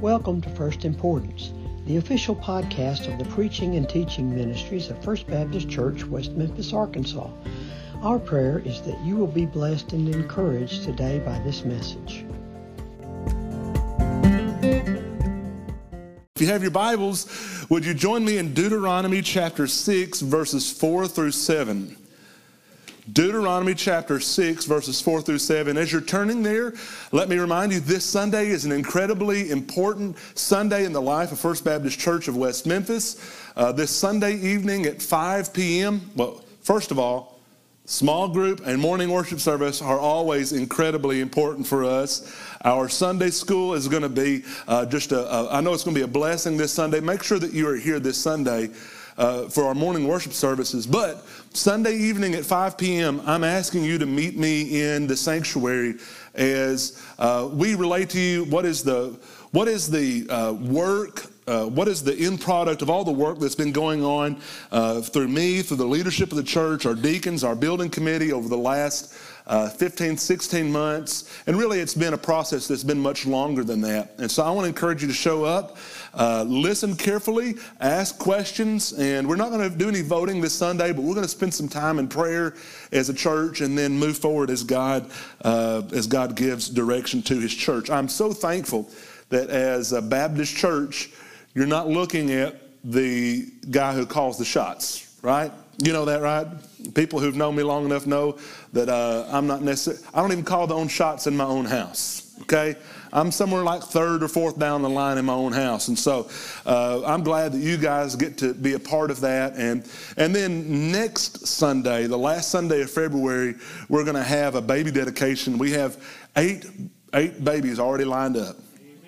Welcome to First Importance, the official podcast of the preaching and teaching ministries of First Baptist Church, West Memphis, Arkansas. Our prayer is that you will be blessed and encouraged today by this message. If you have your Bibles, would you join me in Deuteronomy chapter 6, verses 4 through 7? Deuteronomy chapter 6, verses 4 through 7. As you're turning there, let me remind you this Sunday is an incredibly important Sunday in the life of First Baptist Church of West Memphis. Uh, this Sunday evening at 5 p.m., well, first of all, small group and morning worship service are always incredibly important for us. Our Sunday school is going to be uh, just a, a, I know it's going to be a blessing this Sunday. Make sure that you are here this Sunday uh, for our morning worship services. But Sunday evening at 5 p.m., I'm asking you to meet me in the sanctuary as uh, we relate to you what is the what is the uh, work uh, what is the end product of all the work that's been going on uh, through me, through the leadership of the church, our deacons, our building committee over the last uh, 15, 16 months. And really, it's been a process that's been much longer than that. And so I want to encourage you to show up, uh, listen carefully, ask questions. And we're not going to do any voting this Sunday, but we're going to spend some time in prayer as a church and then move forward as God, uh, as God gives direction to His church. I'm so thankful that as a Baptist church, you're not looking at the guy who calls the shots, right? You know that, right? People who've known me long enough know that uh, I'm not necessarily, I don't even call the own shots in my own house, okay? I'm somewhere like third or fourth down the line in my own house. And so uh, I'm glad that you guys get to be a part of that. And, and then next Sunday, the last Sunday of February, we're going to have a baby dedication. We have eight, eight babies already lined up.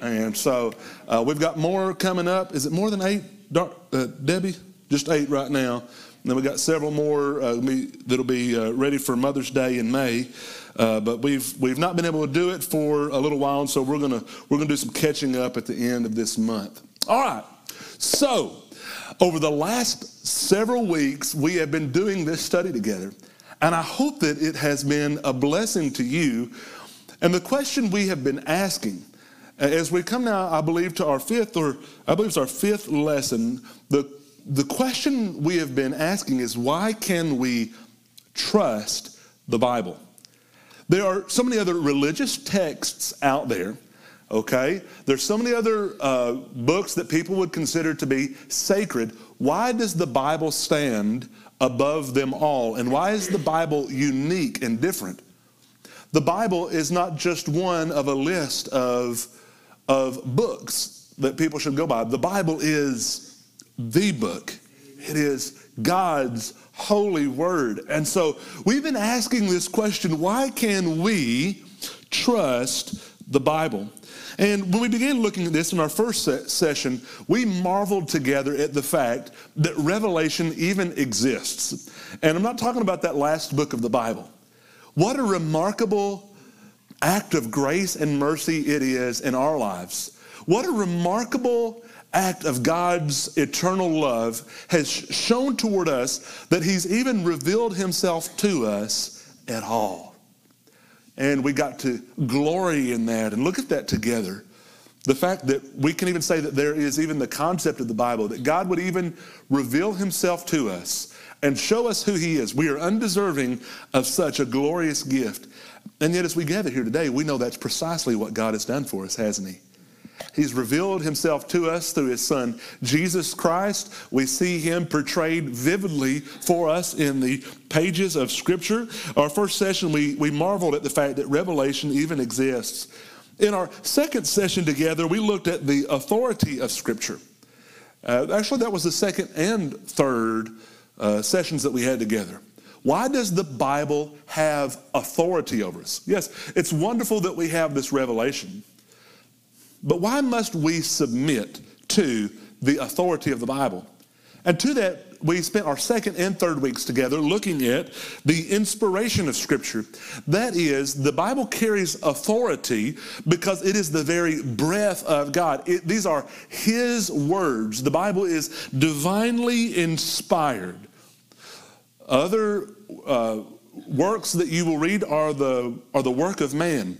And so uh, we've got more coming up. Is it more than eight, uh, Debbie? Just eight right now. And then we got several more uh, that'll be uh, ready for Mother's Day in May. Uh, but we've we've not been able to do it for a little while, and so we're gonna we're gonna do some catching up at the end of this month. All right. So over the last several weeks, we have been doing this study together, and I hope that it has been a blessing to you. And the question we have been asking as we come now, I believe, to our fifth, or I believe it's our fifth lesson, the, the question we have been asking is why can we trust the Bible? There are so many other religious texts out there, okay? There's so many other uh, books that people would consider to be sacred. Why does the Bible stand above them all? And why is the Bible unique and different? The Bible is not just one of a list of of books that people should go by. The Bible is the book, it is God's holy word. And so we've been asking this question why can we trust the Bible? And when we began looking at this in our first se- session, we marveled together at the fact that Revelation even exists. And I'm not talking about that last book of the Bible. What a remarkable act of grace and mercy it is in our lives. What a remarkable act of God's eternal love has shown toward us that He's even revealed Himself to us at all. And we got to glory in that and look at that together. The fact that we can even say that there is even the concept of the Bible, that God would even reveal Himself to us and show us who He is. We are undeserving of such a glorious gift. And yet, as we gather here today, we know that's precisely what God has done for us, hasn't He? He's revealed himself to us through his son, Jesus Christ. We see him portrayed vividly for us in the pages of Scripture. Our first session, we, we marveled at the fact that Revelation even exists. In our second session together, we looked at the authority of Scripture. Uh, actually, that was the second and third uh, sessions that we had together. Why does the Bible have authority over us? Yes, it's wonderful that we have this revelation, but why must we submit to the authority of the Bible? And to that, we spent our second and third weeks together looking at the inspiration of Scripture. That is, the Bible carries authority because it is the very breath of God. It, these are His words. The Bible is divinely inspired. Other uh, works that you will read are the, are the work of man.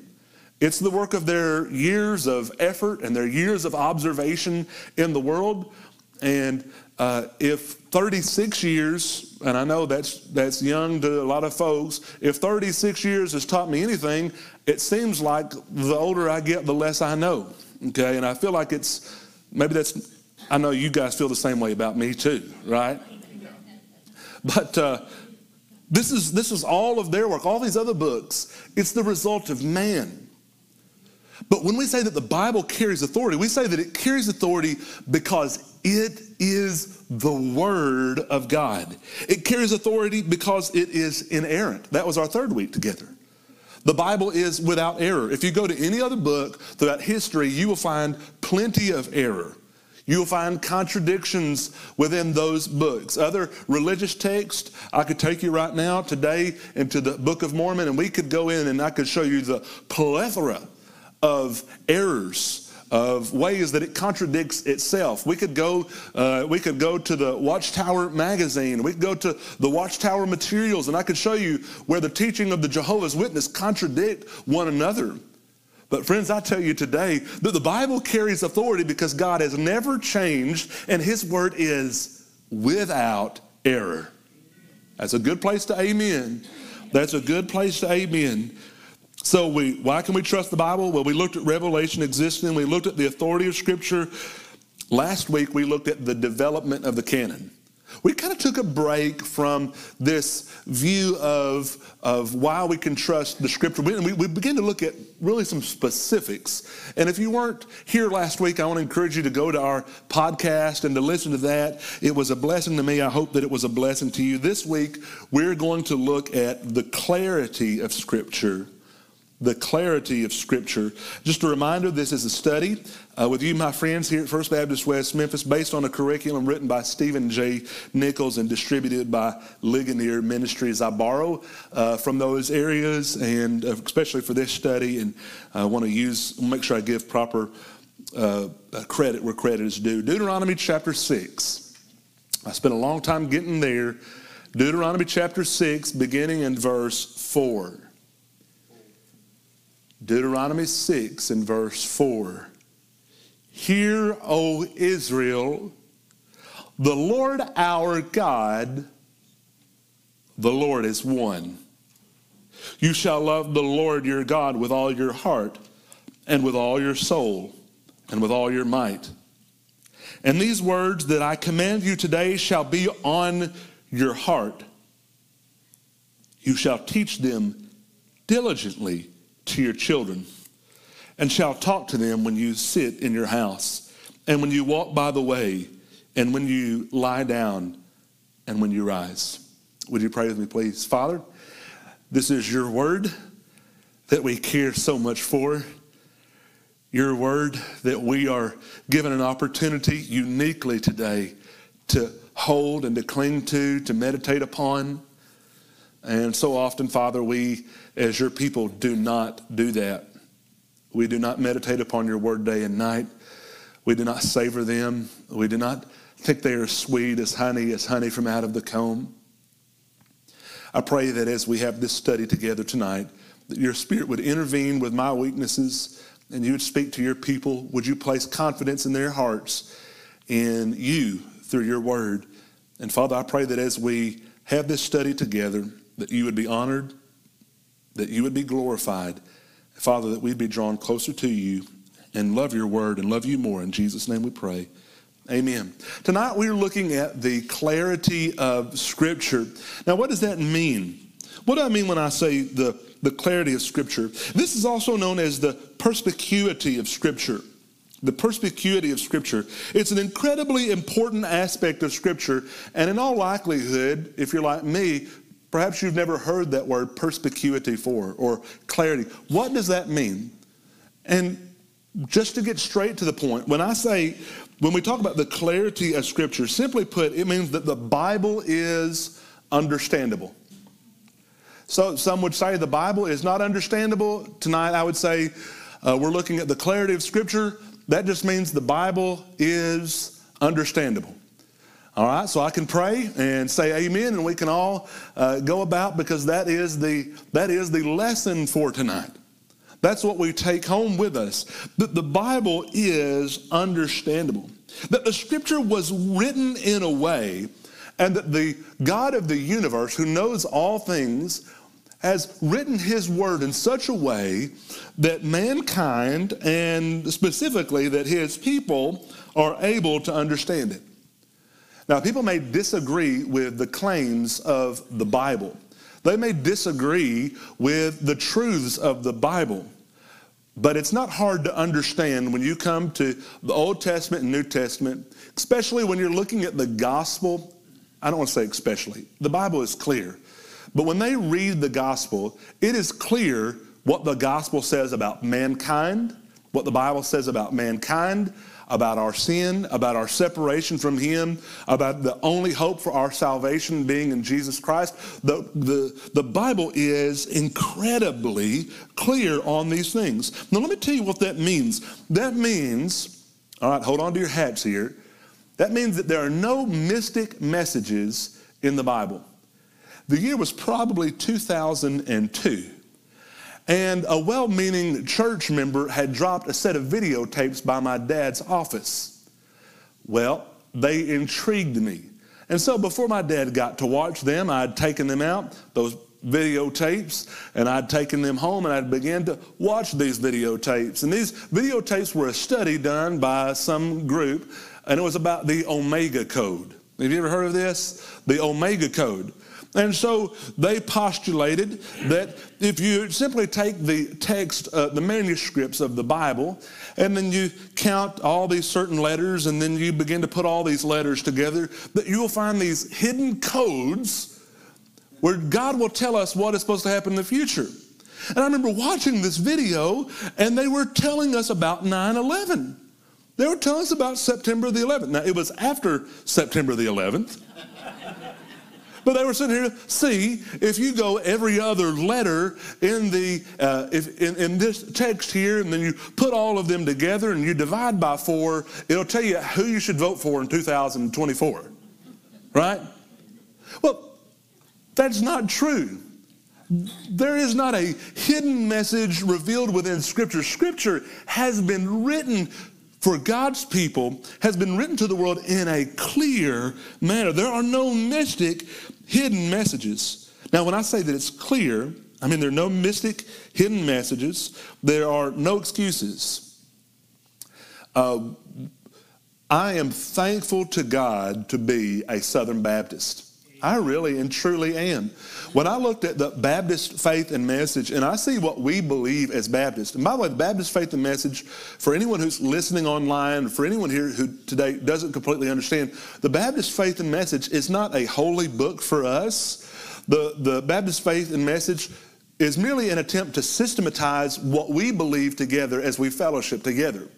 It's the work of their years of effort and their years of observation in the world. And uh, if 36 years, and I know that's, that's young to a lot of folks, if 36 years has taught me anything, it seems like the older I get, the less I know. Okay, and I feel like it's maybe that's, I know you guys feel the same way about me too, right? But uh, this, is, this is all of their work, all these other books. It's the result of man. But when we say that the Bible carries authority, we say that it carries authority because it is the Word of God. It carries authority because it is inerrant. That was our third week together. The Bible is without error. If you go to any other book throughout history, you will find plenty of error. You'll find contradictions within those books. Other religious texts, I could take you right now today into the Book of Mormon, and we could go in and I could show you the plethora of errors of ways that it contradicts itself. We could go, uh, we could go to the Watchtower magazine. We could go to the Watchtower materials, and I could show you where the teaching of the Jehovah's Witness contradict one another. But friends, I tell you today that the Bible carries authority because God has never changed, and His word is without error. That's a good place to amen. That's a good place to amen. So we, why can we trust the Bible? Well, we looked at Revelation existing. We looked at the authority of Scripture. Last week, we looked at the development of the canon. We kind of took a break from this view of, of why we can trust the scripture. We, we began to look at really some specifics. And if you weren't here last week, I want to encourage you to go to our podcast and to listen to that. It was a blessing to me. I hope that it was a blessing to you. This week, we're going to look at the clarity of scripture the clarity of Scripture. Just a reminder this is a study uh, with you, my friends, here at First Baptist West Memphis, based on a curriculum written by Stephen J. Nichols and distributed by Ligonier Ministries. I borrow uh, from those areas, and uh, especially for this study, and I want to use, make sure I give proper uh, credit where credit is due. Deuteronomy chapter 6. I spent a long time getting there. Deuteronomy chapter 6, beginning in verse 4. Deuteronomy 6 and verse 4. Hear, O Israel, the Lord our God, the Lord is one. You shall love the Lord your God with all your heart, and with all your soul, and with all your might. And these words that I command you today shall be on your heart. You shall teach them diligently to your children, and shall talk to them when you sit in your house, and when you walk by the way, and when you lie down, and when you rise. Would you pray with me, please? Father, this is your word that we care so much for. Your word that we are given an opportunity uniquely today to hold and to cling to, to meditate upon. And so often, Father, we as your people do not do that. We do not meditate upon your word day and night. We do not savor them. We do not think they are sweet as honey, as honey from out of the comb. I pray that as we have this study together tonight, that your spirit would intervene with my weaknesses and you would speak to your people. Would you place confidence in their hearts in you through your word? And Father, I pray that as we have this study together, that you would be honored, that you would be glorified. Father, that we'd be drawn closer to you and love your word and love you more. In Jesus' name we pray. Amen. Tonight we're looking at the clarity of Scripture. Now, what does that mean? What do I mean when I say the, the clarity of Scripture? This is also known as the perspicuity of Scripture. The perspicuity of Scripture. It's an incredibly important aspect of Scripture, and in all likelihood, if you're like me, Perhaps you've never heard that word perspicuity for or clarity. What does that mean? And just to get straight to the point, when I say, when we talk about the clarity of Scripture, simply put, it means that the Bible is understandable. So some would say the Bible is not understandable. Tonight, I would say uh, we're looking at the clarity of Scripture. That just means the Bible is understandable. All right, so I can pray and say amen, and we can all uh, go about because that is the that is the lesson for tonight. That's what we take home with us. That the Bible is understandable. That the scripture was written in a way, and that the God of the universe, who knows all things, has written his word in such a way that mankind, and specifically that his people, are able to understand it. Now, people may disagree with the claims of the Bible. They may disagree with the truths of the Bible. But it's not hard to understand when you come to the Old Testament and New Testament, especially when you're looking at the gospel. I don't want to say especially, the Bible is clear. But when they read the gospel, it is clear what the gospel says about mankind, what the Bible says about mankind, about our sin, about our separation from Him, about the only hope for our salvation being in Jesus Christ. The, the, the Bible is incredibly clear on these things. Now, let me tell you what that means. That means, all right, hold on to your hats here. That means that there are no mystic messages in the Bible. The year was probably 2002. And a well meaning church member had dropped a set of videotapes by my dad's office. Well, they intrigued me. And so before my dad got to watch them, I'd taken them out, those videotapes, and I'd taken them home and I'd began to watch these videotapes. And these videotapes were a study done by some group, and it was about the Omega Code. Have you ever heard of this? The Omega Code. And so they postulated that if you simply take the text, uh, the manuscripts of the Bible, and then you count all these certain letters, and then you begin to put all these letters together, that you will find these hidden codes where God will tell us what is supposed to happen in the future. And I remember watching this video, and they were telling us about 9 11. They were telling us about September the 11th. Now, it was after September the 11th. But they were sitting here, see, if you go every other letter in the uh, if in, in this text here, and then you put all of them together and you divide by four, it'll tell you who you should vote for in 2024. Right? Well, that's not true. There is not a hidden message revealed within Scripture. Scripture has been written for God's people has been written to the world in a clear manner. There are no mystic hidden messages. Now, when I say that it's clear, I mean there are no mystic hidden messages, there are no excuses. Uh, I am thankful to God to be a Southern Baptist. I really and truly am. When I looked at the Baptist faith and message, and I see what we believe as Baptists, and by the way, the Baptist faith and message, for anyone who's listening online, for anyone here who today doesn't completely understand, the Baptist faith and message is not a holy book for us. The, the Baptist faith and message is merely an attempt to systematize what we believe together as we fellowship together.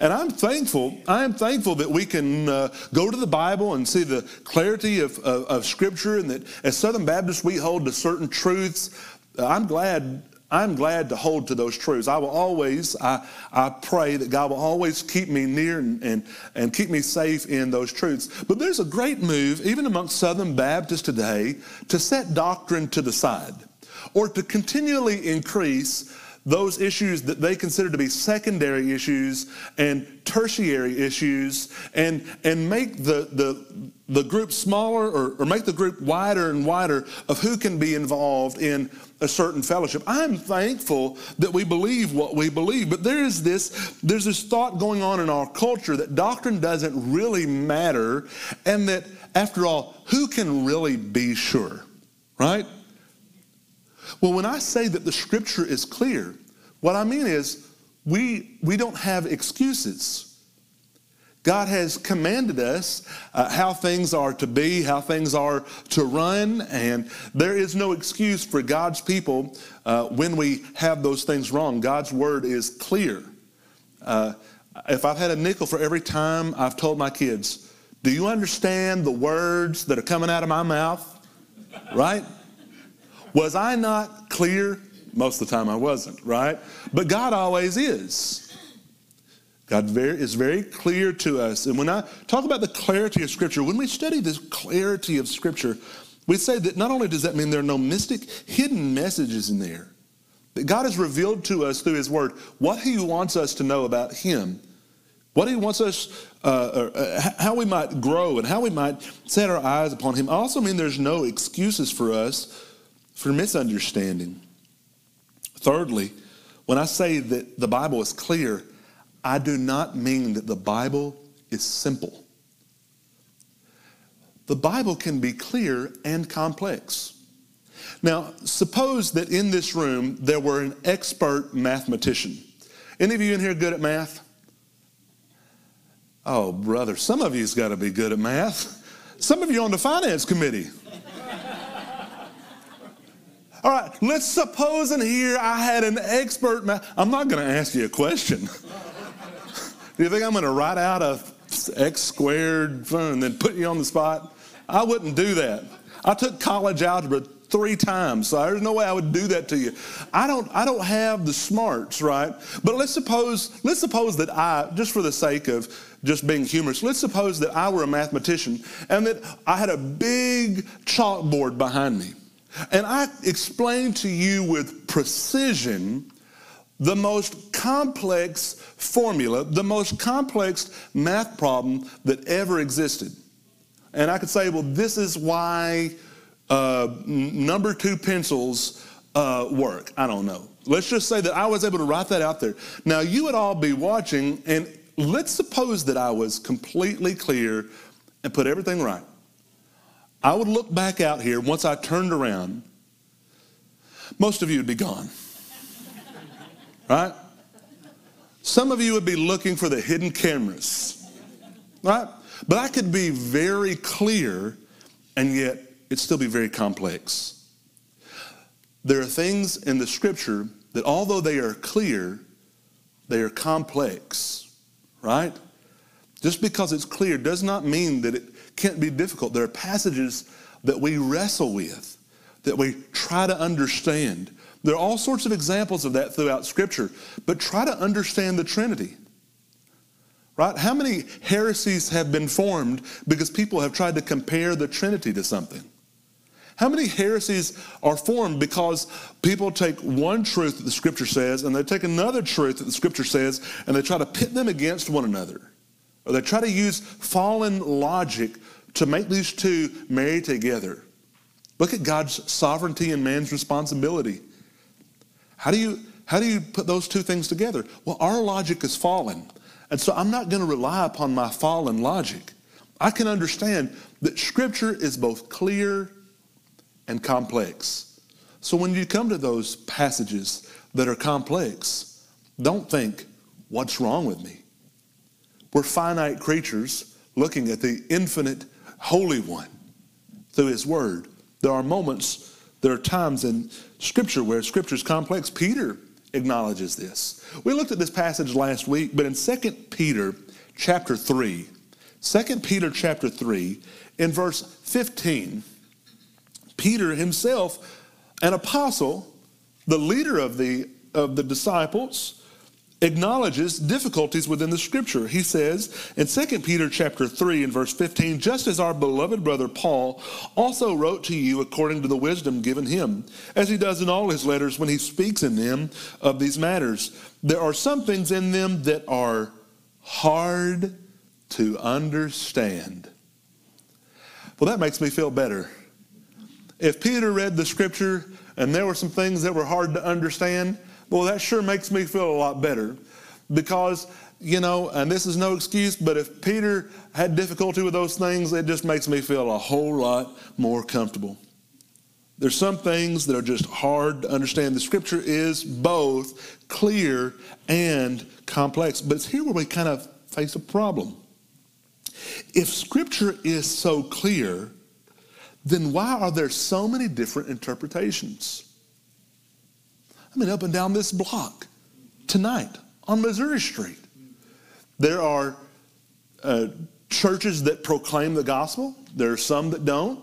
And I'm thankful, I am thankful that we can uh, go to the Bible and see the clarity of, of, of, Scripture and that as Southern Baptists we hold to certain truths. Uh, I'm glad I'm glad to hold to those truths. I will always, I, I pray that God will always keep me near and, and, and keep me safe in those truths. But there's a great move, even amongst Southern Baptists today, to set doctrine to the side or to continually increase those issues that they consider to be secondary issues and tertiary issues and, and make the, the, the group smaller or, or make the group wider and wider of who can be involved in a certain fellowship. I'm thankful that we believe what we believe, but there is this, there's this thought going on in our culture that doctrine doesn't really matter and that after all, who can really be sure, right? Well, when I say that the scripture is clear, what I mean is we, we don't have excuses. God has commanded us uh, how things are to be, how things are to run, and there is no excuse for God's people uh, when we have those things wrong. God's word is clear. Uh, if I've had a nickel for every time I've told my kids, Do you understand the words that are coming out of my mouth? Right? Was I not clear? Most of the time I wasn't, right? But God always is. God very, is very clear to us. And when I talk about the clarity of Scripture, when we study this clarity of Scripture, we say that not only does that mean there are no mystic hidden messages in there, That God has revealed to us through His Word what He wants us to know about Him, what He wants us, uh, uh, how we might grow, and how we might set our eyes upon Him. I also mean there's no excuses for us for misunderstanding. Thirdly, when I say that the Bible is clear, I do not mean that the Bible is simple. The Bible can be clear and complex. Now, suppose that in this room there were an expert mathematician. Any of you in here good at math? Oh, brother, some of you's got to be good at math. Some of you on the finance committee. All right, let's suppose in here I had an expert math. I'm not going to ask you a question. Do you think I'm going to write out a x squared and then put you on the spot? I wouldn't do that. I took college algebra three times, so there's no way I would do that to you. I don't, I don't have the smarts, right? But let's suppose, let's suppose that I, just for the sake of just being humorous, let's suppose that I were a mathematician and that I had a big chalkboard behind me. And I explained to you with precision the most complex formula, the most complex math problem that ever existed. And I could say, well, this is why uh, number two pencils uh, work. I don't know. Let's just say that I was able to write that out there. Now, you would all be watching, and let's suppose that I was completely clear and put everything right. I would look back out here once I turned around. Most of you would be gone. right? Some of you would be looking for the hidden cameras. Right? But I could be very clear and yet it'd still be very complex. There are things in the scripture that, although they are clear, they are complex, right? Just because it's clear does not mean that it can't be difficult. There are passages that we wrestle with, that we try to understand. There are all sorts of examples of that throughout Scripture, but try to understand the Trinity. Right? How many heresies have been formed because people have tried to compare the Trinity to something? How many heresies are formed because people take one truth that the Scripture says and they take another truth that the Scripture says and they try to pit them against one another? Or they try to use fallen logic to make these two marry together. Look at God's sovereignty and man's responsibility. How do you, how do you put those two things together? Well, our logic is fallen. And so I'm not going to rely upon my fallen logic. I can understand that Scripture is both clear and complex. So when you come to those passages that are complex, don't think, what's wrong with me? We're finite creatures looking at the infinite Holy One through His Word. There are moments, there are times in Scripture where Scripture is complex. Peter acknowledges this. We looked at this passage last week, but in 2 Peter chapter 3, 2 Peter chapter 3, in verse 15, Peter himself, an apostle, the leader of the, of the disciples, acknowledges difficulties within the scripture. He says in 2 Peter chapter 3 and verse 15, just as our beloved brother Paul also wrote to you according to the wisdom given him, as he does in all his letters when he speaks in them of these matters. There are some things in them that are hard to understand. Well, that makes me feel better. If Peter read the scripture and there were some things that were hard to understand, well, that sure makes me feel a lot better because, you know, and this is no excuse, but if Peter had difficulty with those things, it just makes me feel a whole lot more comfortable. There's some things that are just hard to understand. The scripture is both clear and complex, but it's here where we kind of face a problem. If scripture is so clear, then why are there so many different interpretations? Up and down this block tonight on Missouri Street. There are uh, churches that proclaim the gospel, there are some that don't,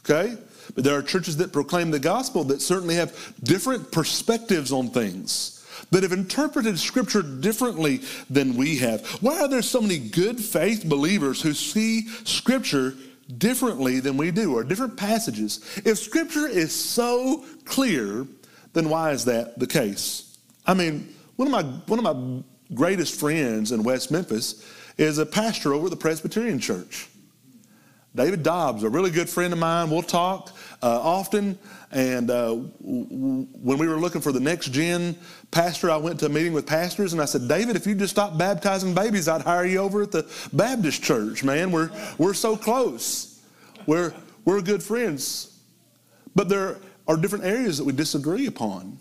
okay? But there are churches that proclaim the gospel that certainly have different perspectives on things that have interpreted Scripture differently than we have. Why are there so many good faith believers who see Scripture differently than we do, or different passages? If Scripture is so clear, then why is that the case? I mean, one of my, one of my greatest friends in West Memphis is a pastor over at the Presbyterian Church. David Dobbs, a really good friend of mine. We'll talk uh, often. And uh, w- when we were looking for the next gen pastor, I went to a meeting with pastors and I said, David, if you just stop baptizing babies, I'd hire you over at the Baptist church, man. We're, we're so close. We're, we're good friends. But there are different areas that we disagree upon.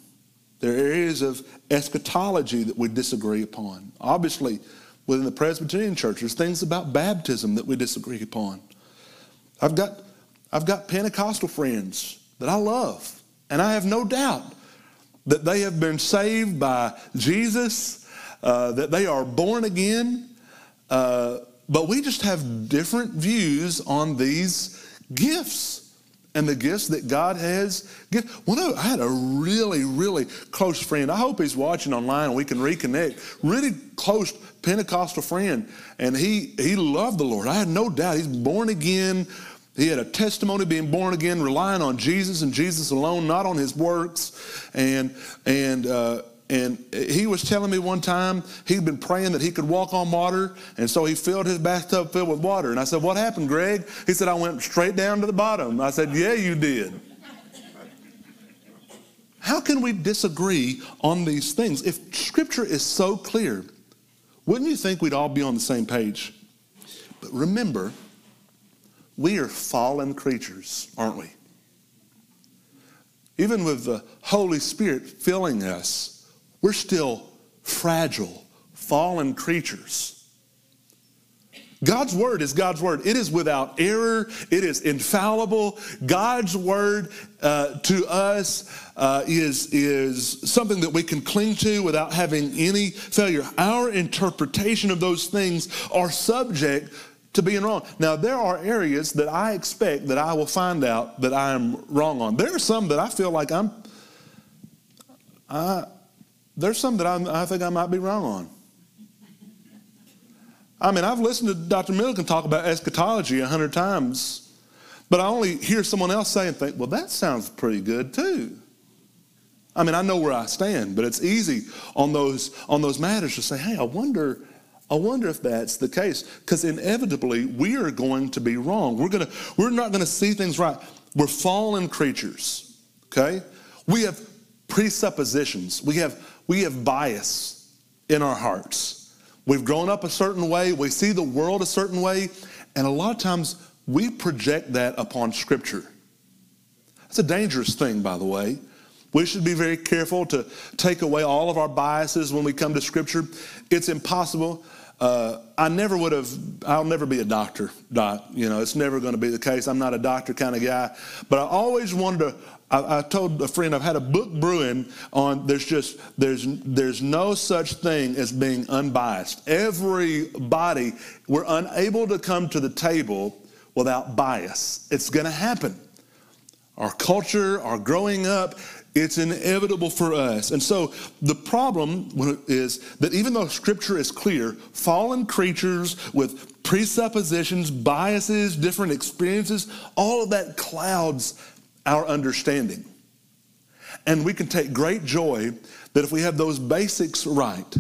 There are areas of eschatology that we disagree upon. Obviously, within the Presbyterian church, there's things about baptism that we disagree upon. I've got, I've got Pentecostal friends that I love, and I have no doubt that they have been saved by Jesus, uh, that they are born again. Uh, but we just have different views on these gifts and the gifts that God has given. Well, I had a really, really close friend. I hope he's watching online and we can reconnect. Really close Pentecostal friend, and he he loved the Lord. I had no doubt he's born again. He had a testimony being born again, relying on Jesus and Jesus alone, not on his works. And and uh, and he was telling me one time he'd been praying that he could walk on water, and so he filled his bathtub filled with water. And I said, "What happened, Greg?" He said, "I went straight down to the bottom." I said, "Yeah, you did." How can we disagree on these things if Scripture is so clear? Wouldn't you think we'd all be on the same page? But remember, we are fallen creatures, aren't we? Even with the Holy Spirit filling us, we're still fragile, fallen creatures. God's word is God's word. It is without error. It is infallible. God's word uh, to us uh, is, is something that we can cling to without having any failure. Our interpretation of those things are subject to being wrong. Now, there are areas that I expect that I will find out that I am wrong on. There are some that I feel like I'm, I, there's some that I'm, I think I might be wrong on. I mean, I've listened to Dr. Milliken talk about eschatology a hundred times, but I only hear someone else say and think, well, that sounds pretty good too. I mean, I know where I stand, but it's easy on those on those matters to say, hey, I wonder, I wonder if that's the case. Because inevitably we are going to be wrong. We're gonna, we're not gonna see things right. We're fallen creatures. Okay? We have presuppositions. We have we have bias in our hearts. We've grown up a certain way, we see the world a certain way, and a lot of times we project that upon Scripture. That's a dangerous thing, by the way. We should be very careful to take away all of our biases when we come to Scripture. It's impossible. Uh, I never would have, I'll never be a doctor, Dot. You know, it's never going to be the case. I'm not a doctor kind of guy. But I always wanted to, I, I, told a friend I've had a book brewing on there's just there's there's no such thing as being unbiased. Everybody we're unable to come to the table without bias. It's going to happen. Our culture, our growing up, it's inevitable for us. And so the problem is that even though scripture is clear, fallen creatures with presuppositions, biases, different experiences, all of that clouds our understanding. And we can take great joy that if we have those basics right,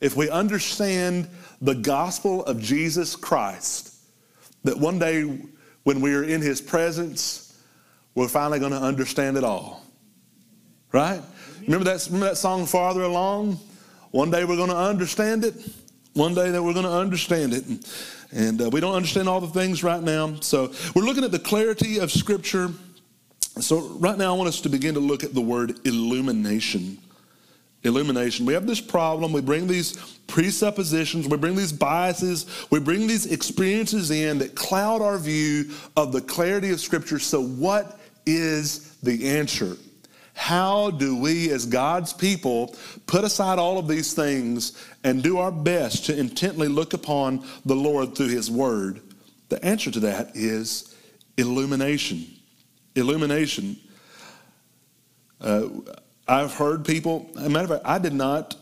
if we understand the gospel of Jesus Christ, that one day when we are in his presence, we're finally going to understand it all. Right? Remember that, remember that song, Farther Along? One day we're going to understand it. One day that we're going to understand it. And, uh, we don't understand all the things right now. So we're looking at the clarity of Scripture. So, right now, I want us to begin to look at the word illumination. Illumination. We have this problem. We bring these presuppositions, we bring these biases, we bring these experiences in that cloud our view of the clarity of Scripture. So, what is the answer? How do we, as God's people, put aside all of these things and do our best to intently look upon the Lord through His Word? The answer to that is illumination illumination. Uh, I've heard people, a matter of fact, I did not,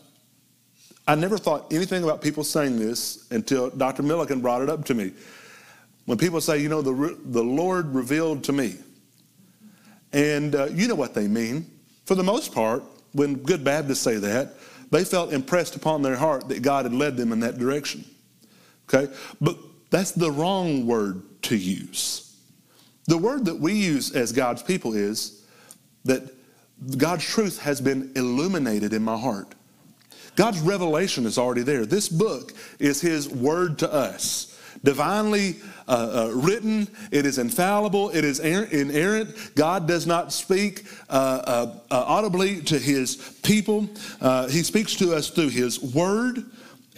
I never thought anything about people saying this until Dr. Milliken brought it up to me. When people say, you know, the, the Lord revealed to me. And uh, you know what they mean. For the most part, when good Baptists say that, they felt impressed upon their heart that God had led them in that direction. Okay? But that's the wrong word to use. The word that we use as God's people is that God's truth has been illuminated in my heart. God's revelation is already there. This book is His word to us divinely uh, uh, written, it is infallible, it is inerrant. God does not speak uh, uh, uh audibly to his people, uh, he speaks to us through his word.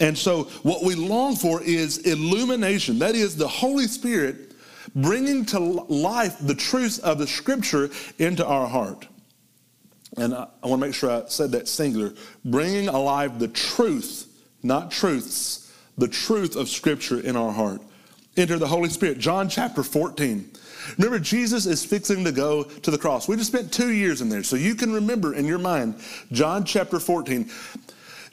And so, what we long for is illumination. That is the Holy Spirit bringing to life the truth of the scripture into our heart. And I, I want to make sure I said that singular bringing alive the truth, not truths, the truth of scripture in our heart. Enter the Holy Spirit. John chapter 14. Remember, Jesus is fixing to go to the cross. We just spent two years in there, so you can remember in your mind John chapter 14.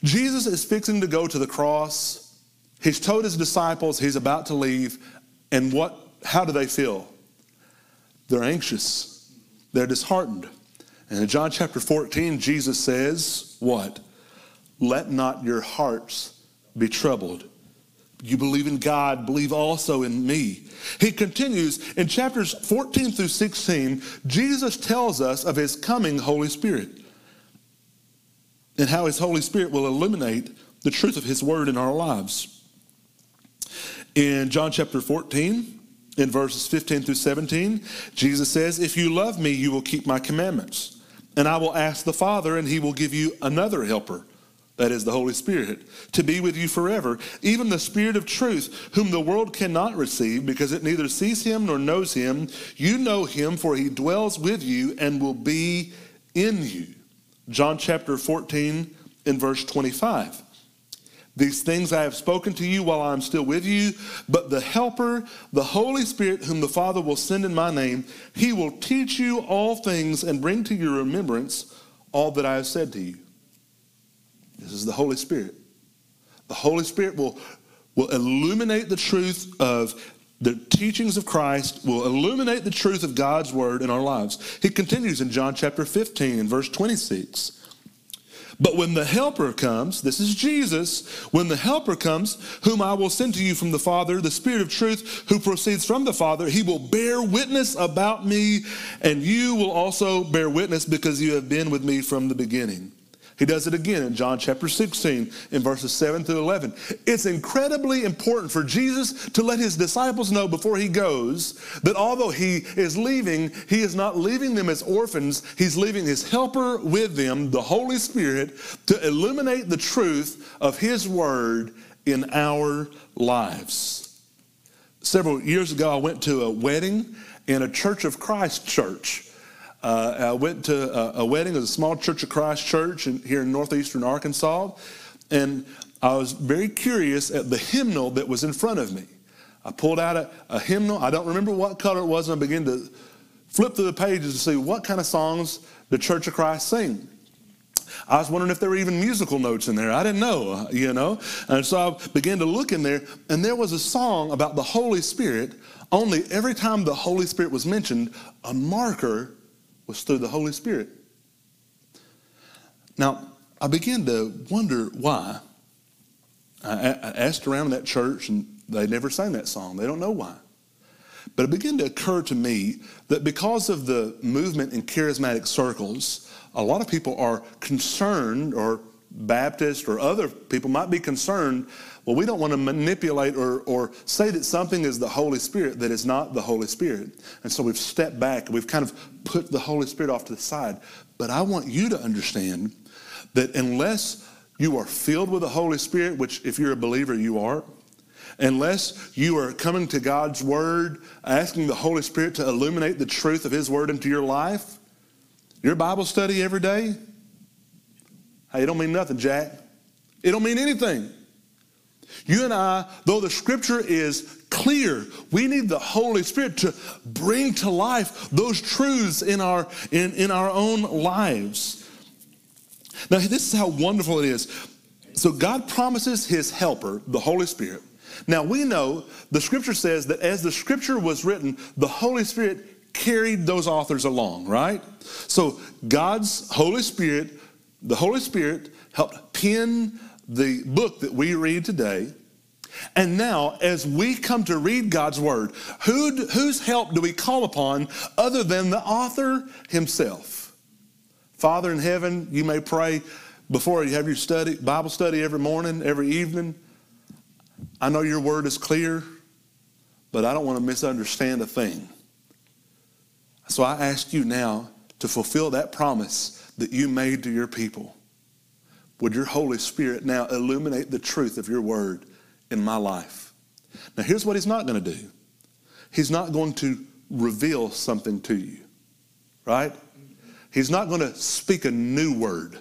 Jesus is fixing to go to the cross. He's told his disciples he's about to leave, and what? How do they feel? They're anxious. They're disheartened. And in John chapter 14, Jesus says, What? Let not your hearts be troubled. You believe in God, believe also in me. He continues in chapters 14 through 16, Jesus tells us of his coming Holy Spirit and how his Holy Spirit will illuminate the truth of his word in our lives. In John chapter 14, in verses 15 through 17, Jesus says, If you love me, you will keep my commandments. And I will ask the Father, and he will give you another helper that is the Holy Spirit, to be with you forever, even the Spirit of truth, whom the world cannot receive because it neither sees him nor knows him. You know him, for he dwells with you and will be in you. John chapter 14 and verse 25. These things I have spoken to you while I am still with you, but the Helper, the Holy Spirit, whom the Father will send in my name, he will teach you all things and bring to your remembrance all that I have said to you. This is the Holy Spirit. The Holy Spirit will, will illuminate the truth of the teachings of Christ, will illuminate the truth of God's word in our lives. He continues in John chapter 15 and verse 26. But when the Helper comes, this is Jesus, when the Helper comes, whom I will send to you from the Father, the Spirit of truth who proceeds from the Father, he will bear witness about me, and you will also bear witness because you have been with me from the beginning. He does it again in John chapter 16 in verses 7 through 11. It's incredibly important for Jesus to let his disciples know before he goes that although he is leaving, he is not leaving them as orphans. He's leaving his helper with them, the Holy Spirit, to illuminate the truth of his word in our lives. Several years ago, I went to a wedding in a Church of Christ church. Uh, I went to a, a wedding of a small Church of Christ church in, here in northeastern Arkansas, and I was very curious at the hymnal that was in front of me. I pulled out a, a hymnal. I don't remember what color it was, and I began to flip through the pages to see what kind of songs the Church of Christ sing. I was wondering if there were even musical notes in there. I didn't know, you know. And so I began to look in there, and there was a song about the Holy Spirit. Only every time the Holy Spirit was mentioned, a marker was through the Holy Spirit. Now, I began to wonder why. I, I asked around that church, and they never sang that song. They don't know why. But it began to occur to me that because of the movement in charismatic circles, a lot of people are concerned, or Baptist or other people might be concerned well, we don't want to manipulate or, or say that something is the Holy Spirit that is not the Holy Spirit. And so we've stepped back we've kind of put the Holy Spirit off to the side. But I want you to understand that unless you are filled with the Holy Spirit, which if you're a believer, you are, unless you are coming to God's Word, asking the Holy Spirit to illuminate the truth of His Word into your life, your Bible study every day, hey, it don't mean nothing, Jack. It don't mean anything. You and I, though the scripture is clear, we need the Holy Spirit to bring to life those truths in our, in, in our own lives. Now, this is how wonderful it is. So, God promises His helper, the Holy Spirit. Now, we know the scripture says that as the scripture was written, the Holy Spirit carried those authors along, right? So God's Holy Spirit, the Holy Spirit helped pen the book that we read today. And now, as we come to read God's word, who, whose help do we call upon other than the author himself? Father in heaven, you may pray before you have your study, Bible study every morning, every evening. I know your word is clear, but I don't want to misunderstand a thing. So I ask you now to fulfill that promise that you made to your people. Would your Holy Spirit now illuminate the truth of your word in my life? Now, here's what he's not going to do he's not going to reveal something to you, right? He's not going to speak a new word.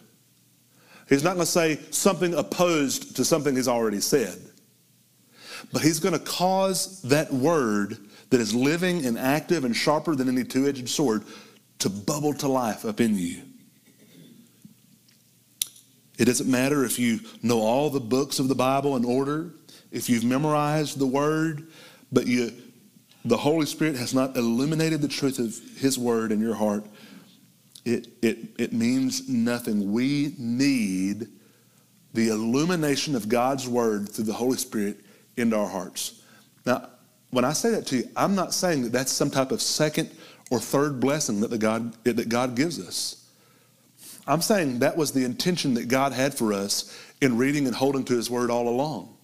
He's not going to say something opposed to something he's already said. But he's going to cause that word that is living and active and sharper than any two edged sword to bubble to life up in you. It doesn't matter if you know all the books of the Bible in order, if you've memorized the word, but you, the Holy Spirit has not illuminated the truth of His word in your heart. It, it, it means nothing. We need the illumination of God's word through the Holy Spirit into our hearts. Now, when I say that to you, I'm not saying that that's some type of second or third blessing that, the God, that God gives us. I'm saying that was the intention that God had for us in reading and holding to His Word all along.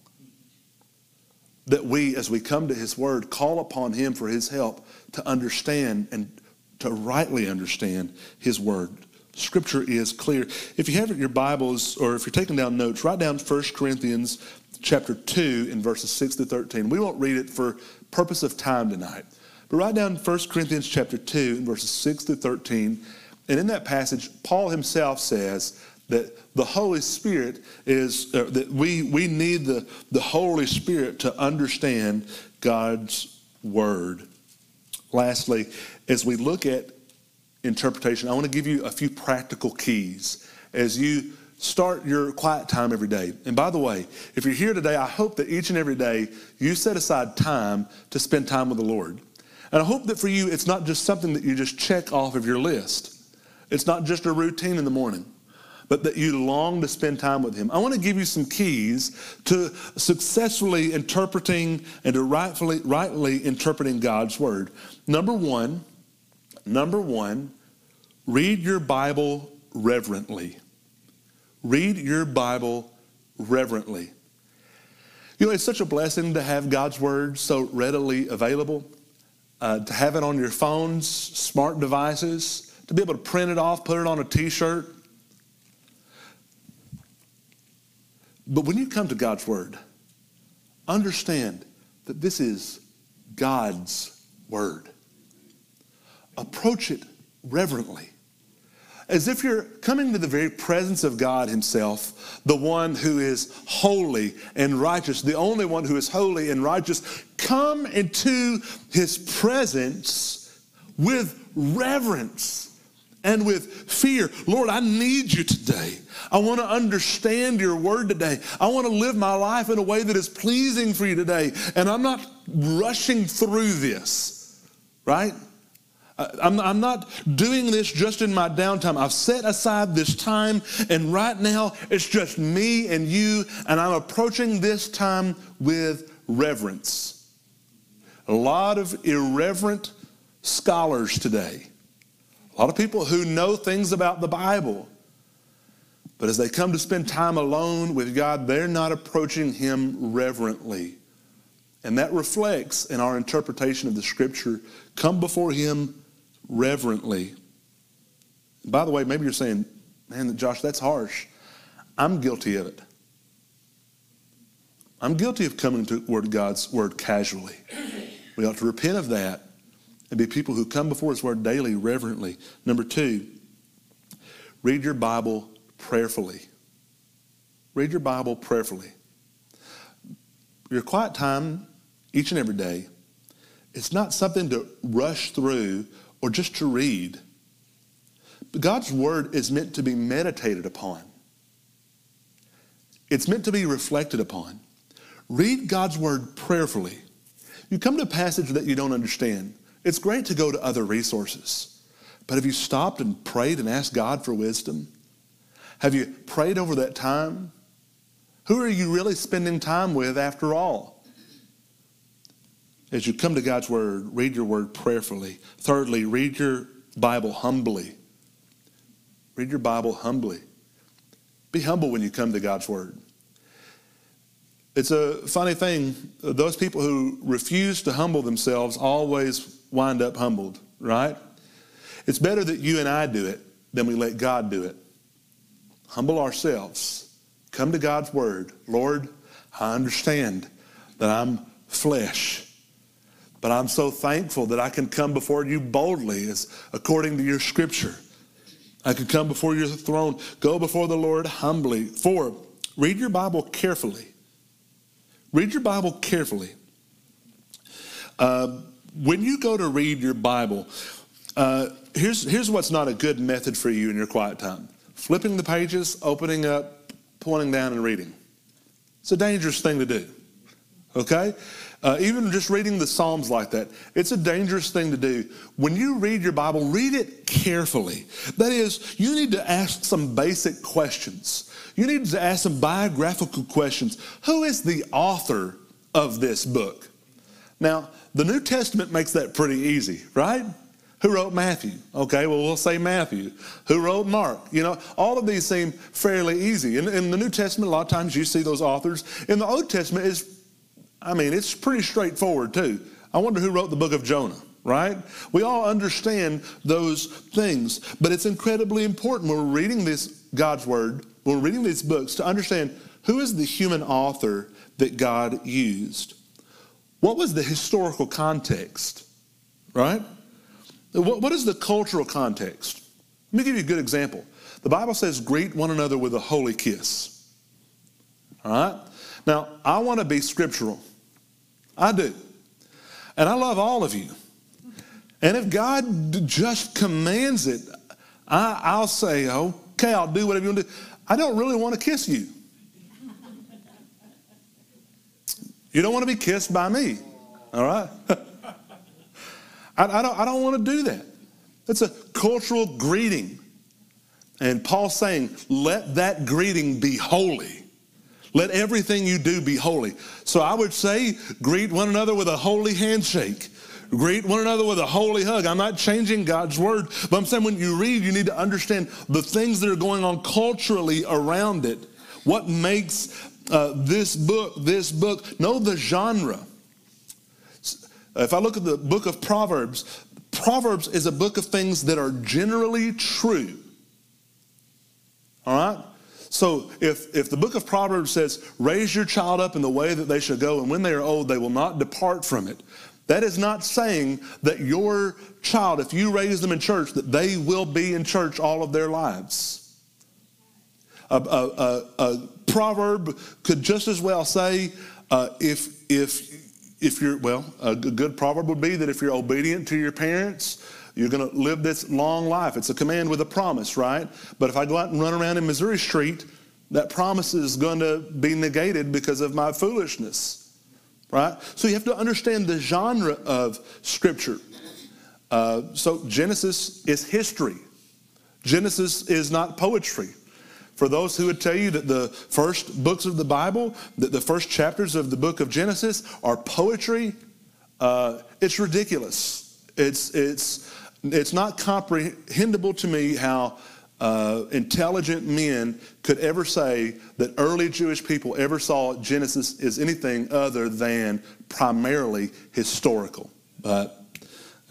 That we, as we come to His Word, call upon Him for His help to understand and to rightly understand His Word. Scripture is clear. If you have your Bibles or if you're taking down notes, write down 1 Corinthians chapter 2 in verses 6 to 13. We won't read it for purpose of time tonight. But write down 1 Corinthians chapter 2 in verses 6 to 13 and in that passage, Paul himself says that the Holy Spirit is, uh, that we, we need the, the Holy Spirit to understand God's Word. Lastly, as we look at interpretation, I want to give you a few practical keys as you start your quiet time every day. And by the way, if you're here today, I hope that each and every day you set aside time to spend time with the Lord. And I hope that for you, it's not just something that you just check off of your list. It's not just a routine in the morning, but that you long to spend time with Him. I want to give you some keys to successfully interpreting and to rightfully, rightly interpreting God's Word. Number one, number one, read your Bible reverently. Read your Bible reverently. You know, it's such a blessing to have God's Word so readily available, uh, to have it on your phones, smart devices to be able to print it off, put it on a t shirt. But when you come to God's Word, understand that this is God's Word. Approach it reverently, as if you're coming to the very presence of God Himself, the one who is holy and righteous, the only one who is holy and righteous. Come into His presence with reverence and with fear. Lord, I need you today. I want to understand your word today. I want to live my life in a way that is pleasing for you today. And I'm not rushing through this, right? I'm, I'm, not doing this just in my downtime. I've set aside this time, and right now it's just me and you, and I'm approaching this time with reverence. A lot of irreverent scholars today a lot of people who know things about the Bible, but as they come to spend time alone with God, they're not approaching Him reverently. And that reflects in our interpretation of the Scripture. Come before Him reverently. By the way, maybe you're saying, man, Josh, that's harsh. I'm guilty of it. I'm guilty of coming to Word God's word casually. We ought to repent of that and be people who come before His Word daily reverently. Number two, read your Bible prayerfully. Read your Bible prayerfully. Your quiet time each and every day, it's not something to rush through or just to read. But God's Word is meant to be meditated upon. It's meant to be reflected upon. Read God's Word prayerfully. You come to a passage that you don't understand. It's great to go to other resources. But have you stopped and prayed and asked God for wisdom? Have you prayed over that time? Who are you really spending time with after all? As you come to God's Word, read your Word prayerfully. Thirdly, read your Bible humbly. Read your Bible humbly. Be humble when you come to God's Word. It's a funny thing. Those people who refuse to humble themselves always wind up humbled, right? It's better that you and I do it than we let God do it. Humble ourselves. Come to God's Word. Lord, I understand that I'm flesh, but I'm so thankful that I can come before you boldly as according to your scripture. I can come before your throne, go before the Lord humbly. Four, read your Bible carefully. Read your Bible carefully. Uh, when you go to read your Bible, uh, here's, here's what's not a good method for you in your quiet time flipping the pages, opening up, pointing down, and reading. It's a dangerous thing to do. Okay? Uh, even just reading the Psalms like that, it's a dangerous thing to do. When you read your Bible, read it carefully. That is, you need to ask some basic questions. You need to ask some biographical questions. Who is the author of this book? Now, the New Testament makes that pretty easy, right? Who wrote Matthew? Okay, well, we'll say Matthew. Who wrote Mark? You know, all of these seem fairly easy. In, in the New Testament, a lot of times you see those authors. In the Old Testament, is I mean, it's pretty straightforward, too. I wonder who wrote the book of Jonah, right? We all understand those things, but it's incredibly important when we're reading this God's Word, when we're reading these books, to understand who is the human author that God used. What was the historical context, right? What is the cultural context? Let me give you a good example. The Bible says, greet one another with a holy kiss. All right? Now, I want to be scriptural. I do. And I love all of you. And if God just commands it, I, will say, okay, I'll do whatever you want to do. I don't really want to kiss you. You don't want to be kissed by me, all right? I, I, don't, I don't want to do that. It's a cultural greeting. And Paul's saying, let that greeting be holy. Let everything you do be holy. So I would say, greet one another with a holy handshake. Greet one another with a holy hug. I'm not changing God's word, but I'm saying when you read, you need to understand the things that are going on culturally around it. What makes uh, this book this book? Know the genre. If I look at the book of Proverbs, Proverbs is a book of things that are generally true. All right? So if, if the book of Proverbs says, raise your child up in the way that they should go, and when they are old, they will not depart from it, that is not saying that your child, if you raise them in church, that they will be in church all of their lives. A, a, a, proverb could just as well say, uh, if, if, if you're, well, a good proverb would be that if you're obedient to your parents, you're going to live this long life. It's a command with a promise, right? But if I go out and run around in Missouri Street, that promise is going to be negated because of my foolishness, right? So you have to understand the genre of Scripture. Uh, so Genesis is history. Genesis is not poetry. For those who would tell you that the first books of the Bible, that the first chapters of the book of Genesis are poetry, uh, it's ridiculous. It's, it's, it's not comprehensible to me how uh, intelligent men could ever say that early Jewish people ever saw Genesis as anything other than primarily historical. But,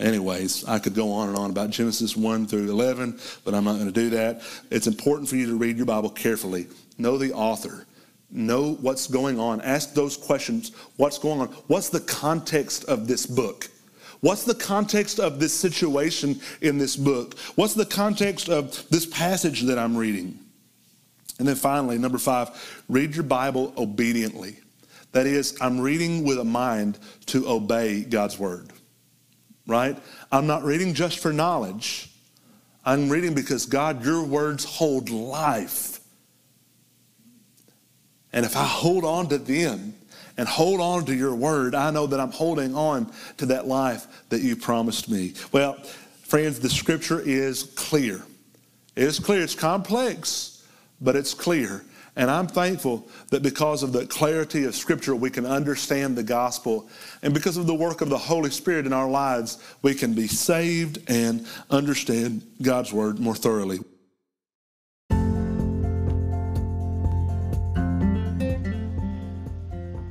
anyways, I could go on and on about Genesis 1 through 11, but I'm not going to do that. It's important for you to read your Bible carefully, know the author. Know what's going on. Ask those questions. What's going on? What's the context of this book? What's the context of this situation in this book? What's the context of this passage that I'm reading? And then finally, number five, read your Bible obediently. That is, I'm reading with a mind to obey God's word, right? I'm not reading just for knowledge. I'm reading because God, your words hold life. And if I hold on to them and hold on to your word, I know that I'm holding on to that life that you promised me. Well, friends, the scripture is clear. It is clear. It's complex, but it's clear. And I'm thankful that because of the clarity of Scripture, we can understand the gospel. And because of the work of the Holy Spirit in our lives, we can be saved and understand God's Word more thoroughly.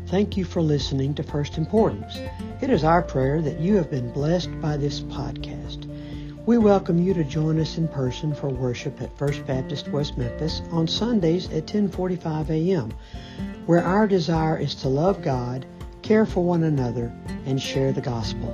Thank you for listening to First Importance. It is our prayer that you have been blessed by this podcast. We welcome you to join us in person for worship at First Baptist West Memphis on Sundays at 10:45 a.m., where our desire is to love God, care for one another, and share the gospel.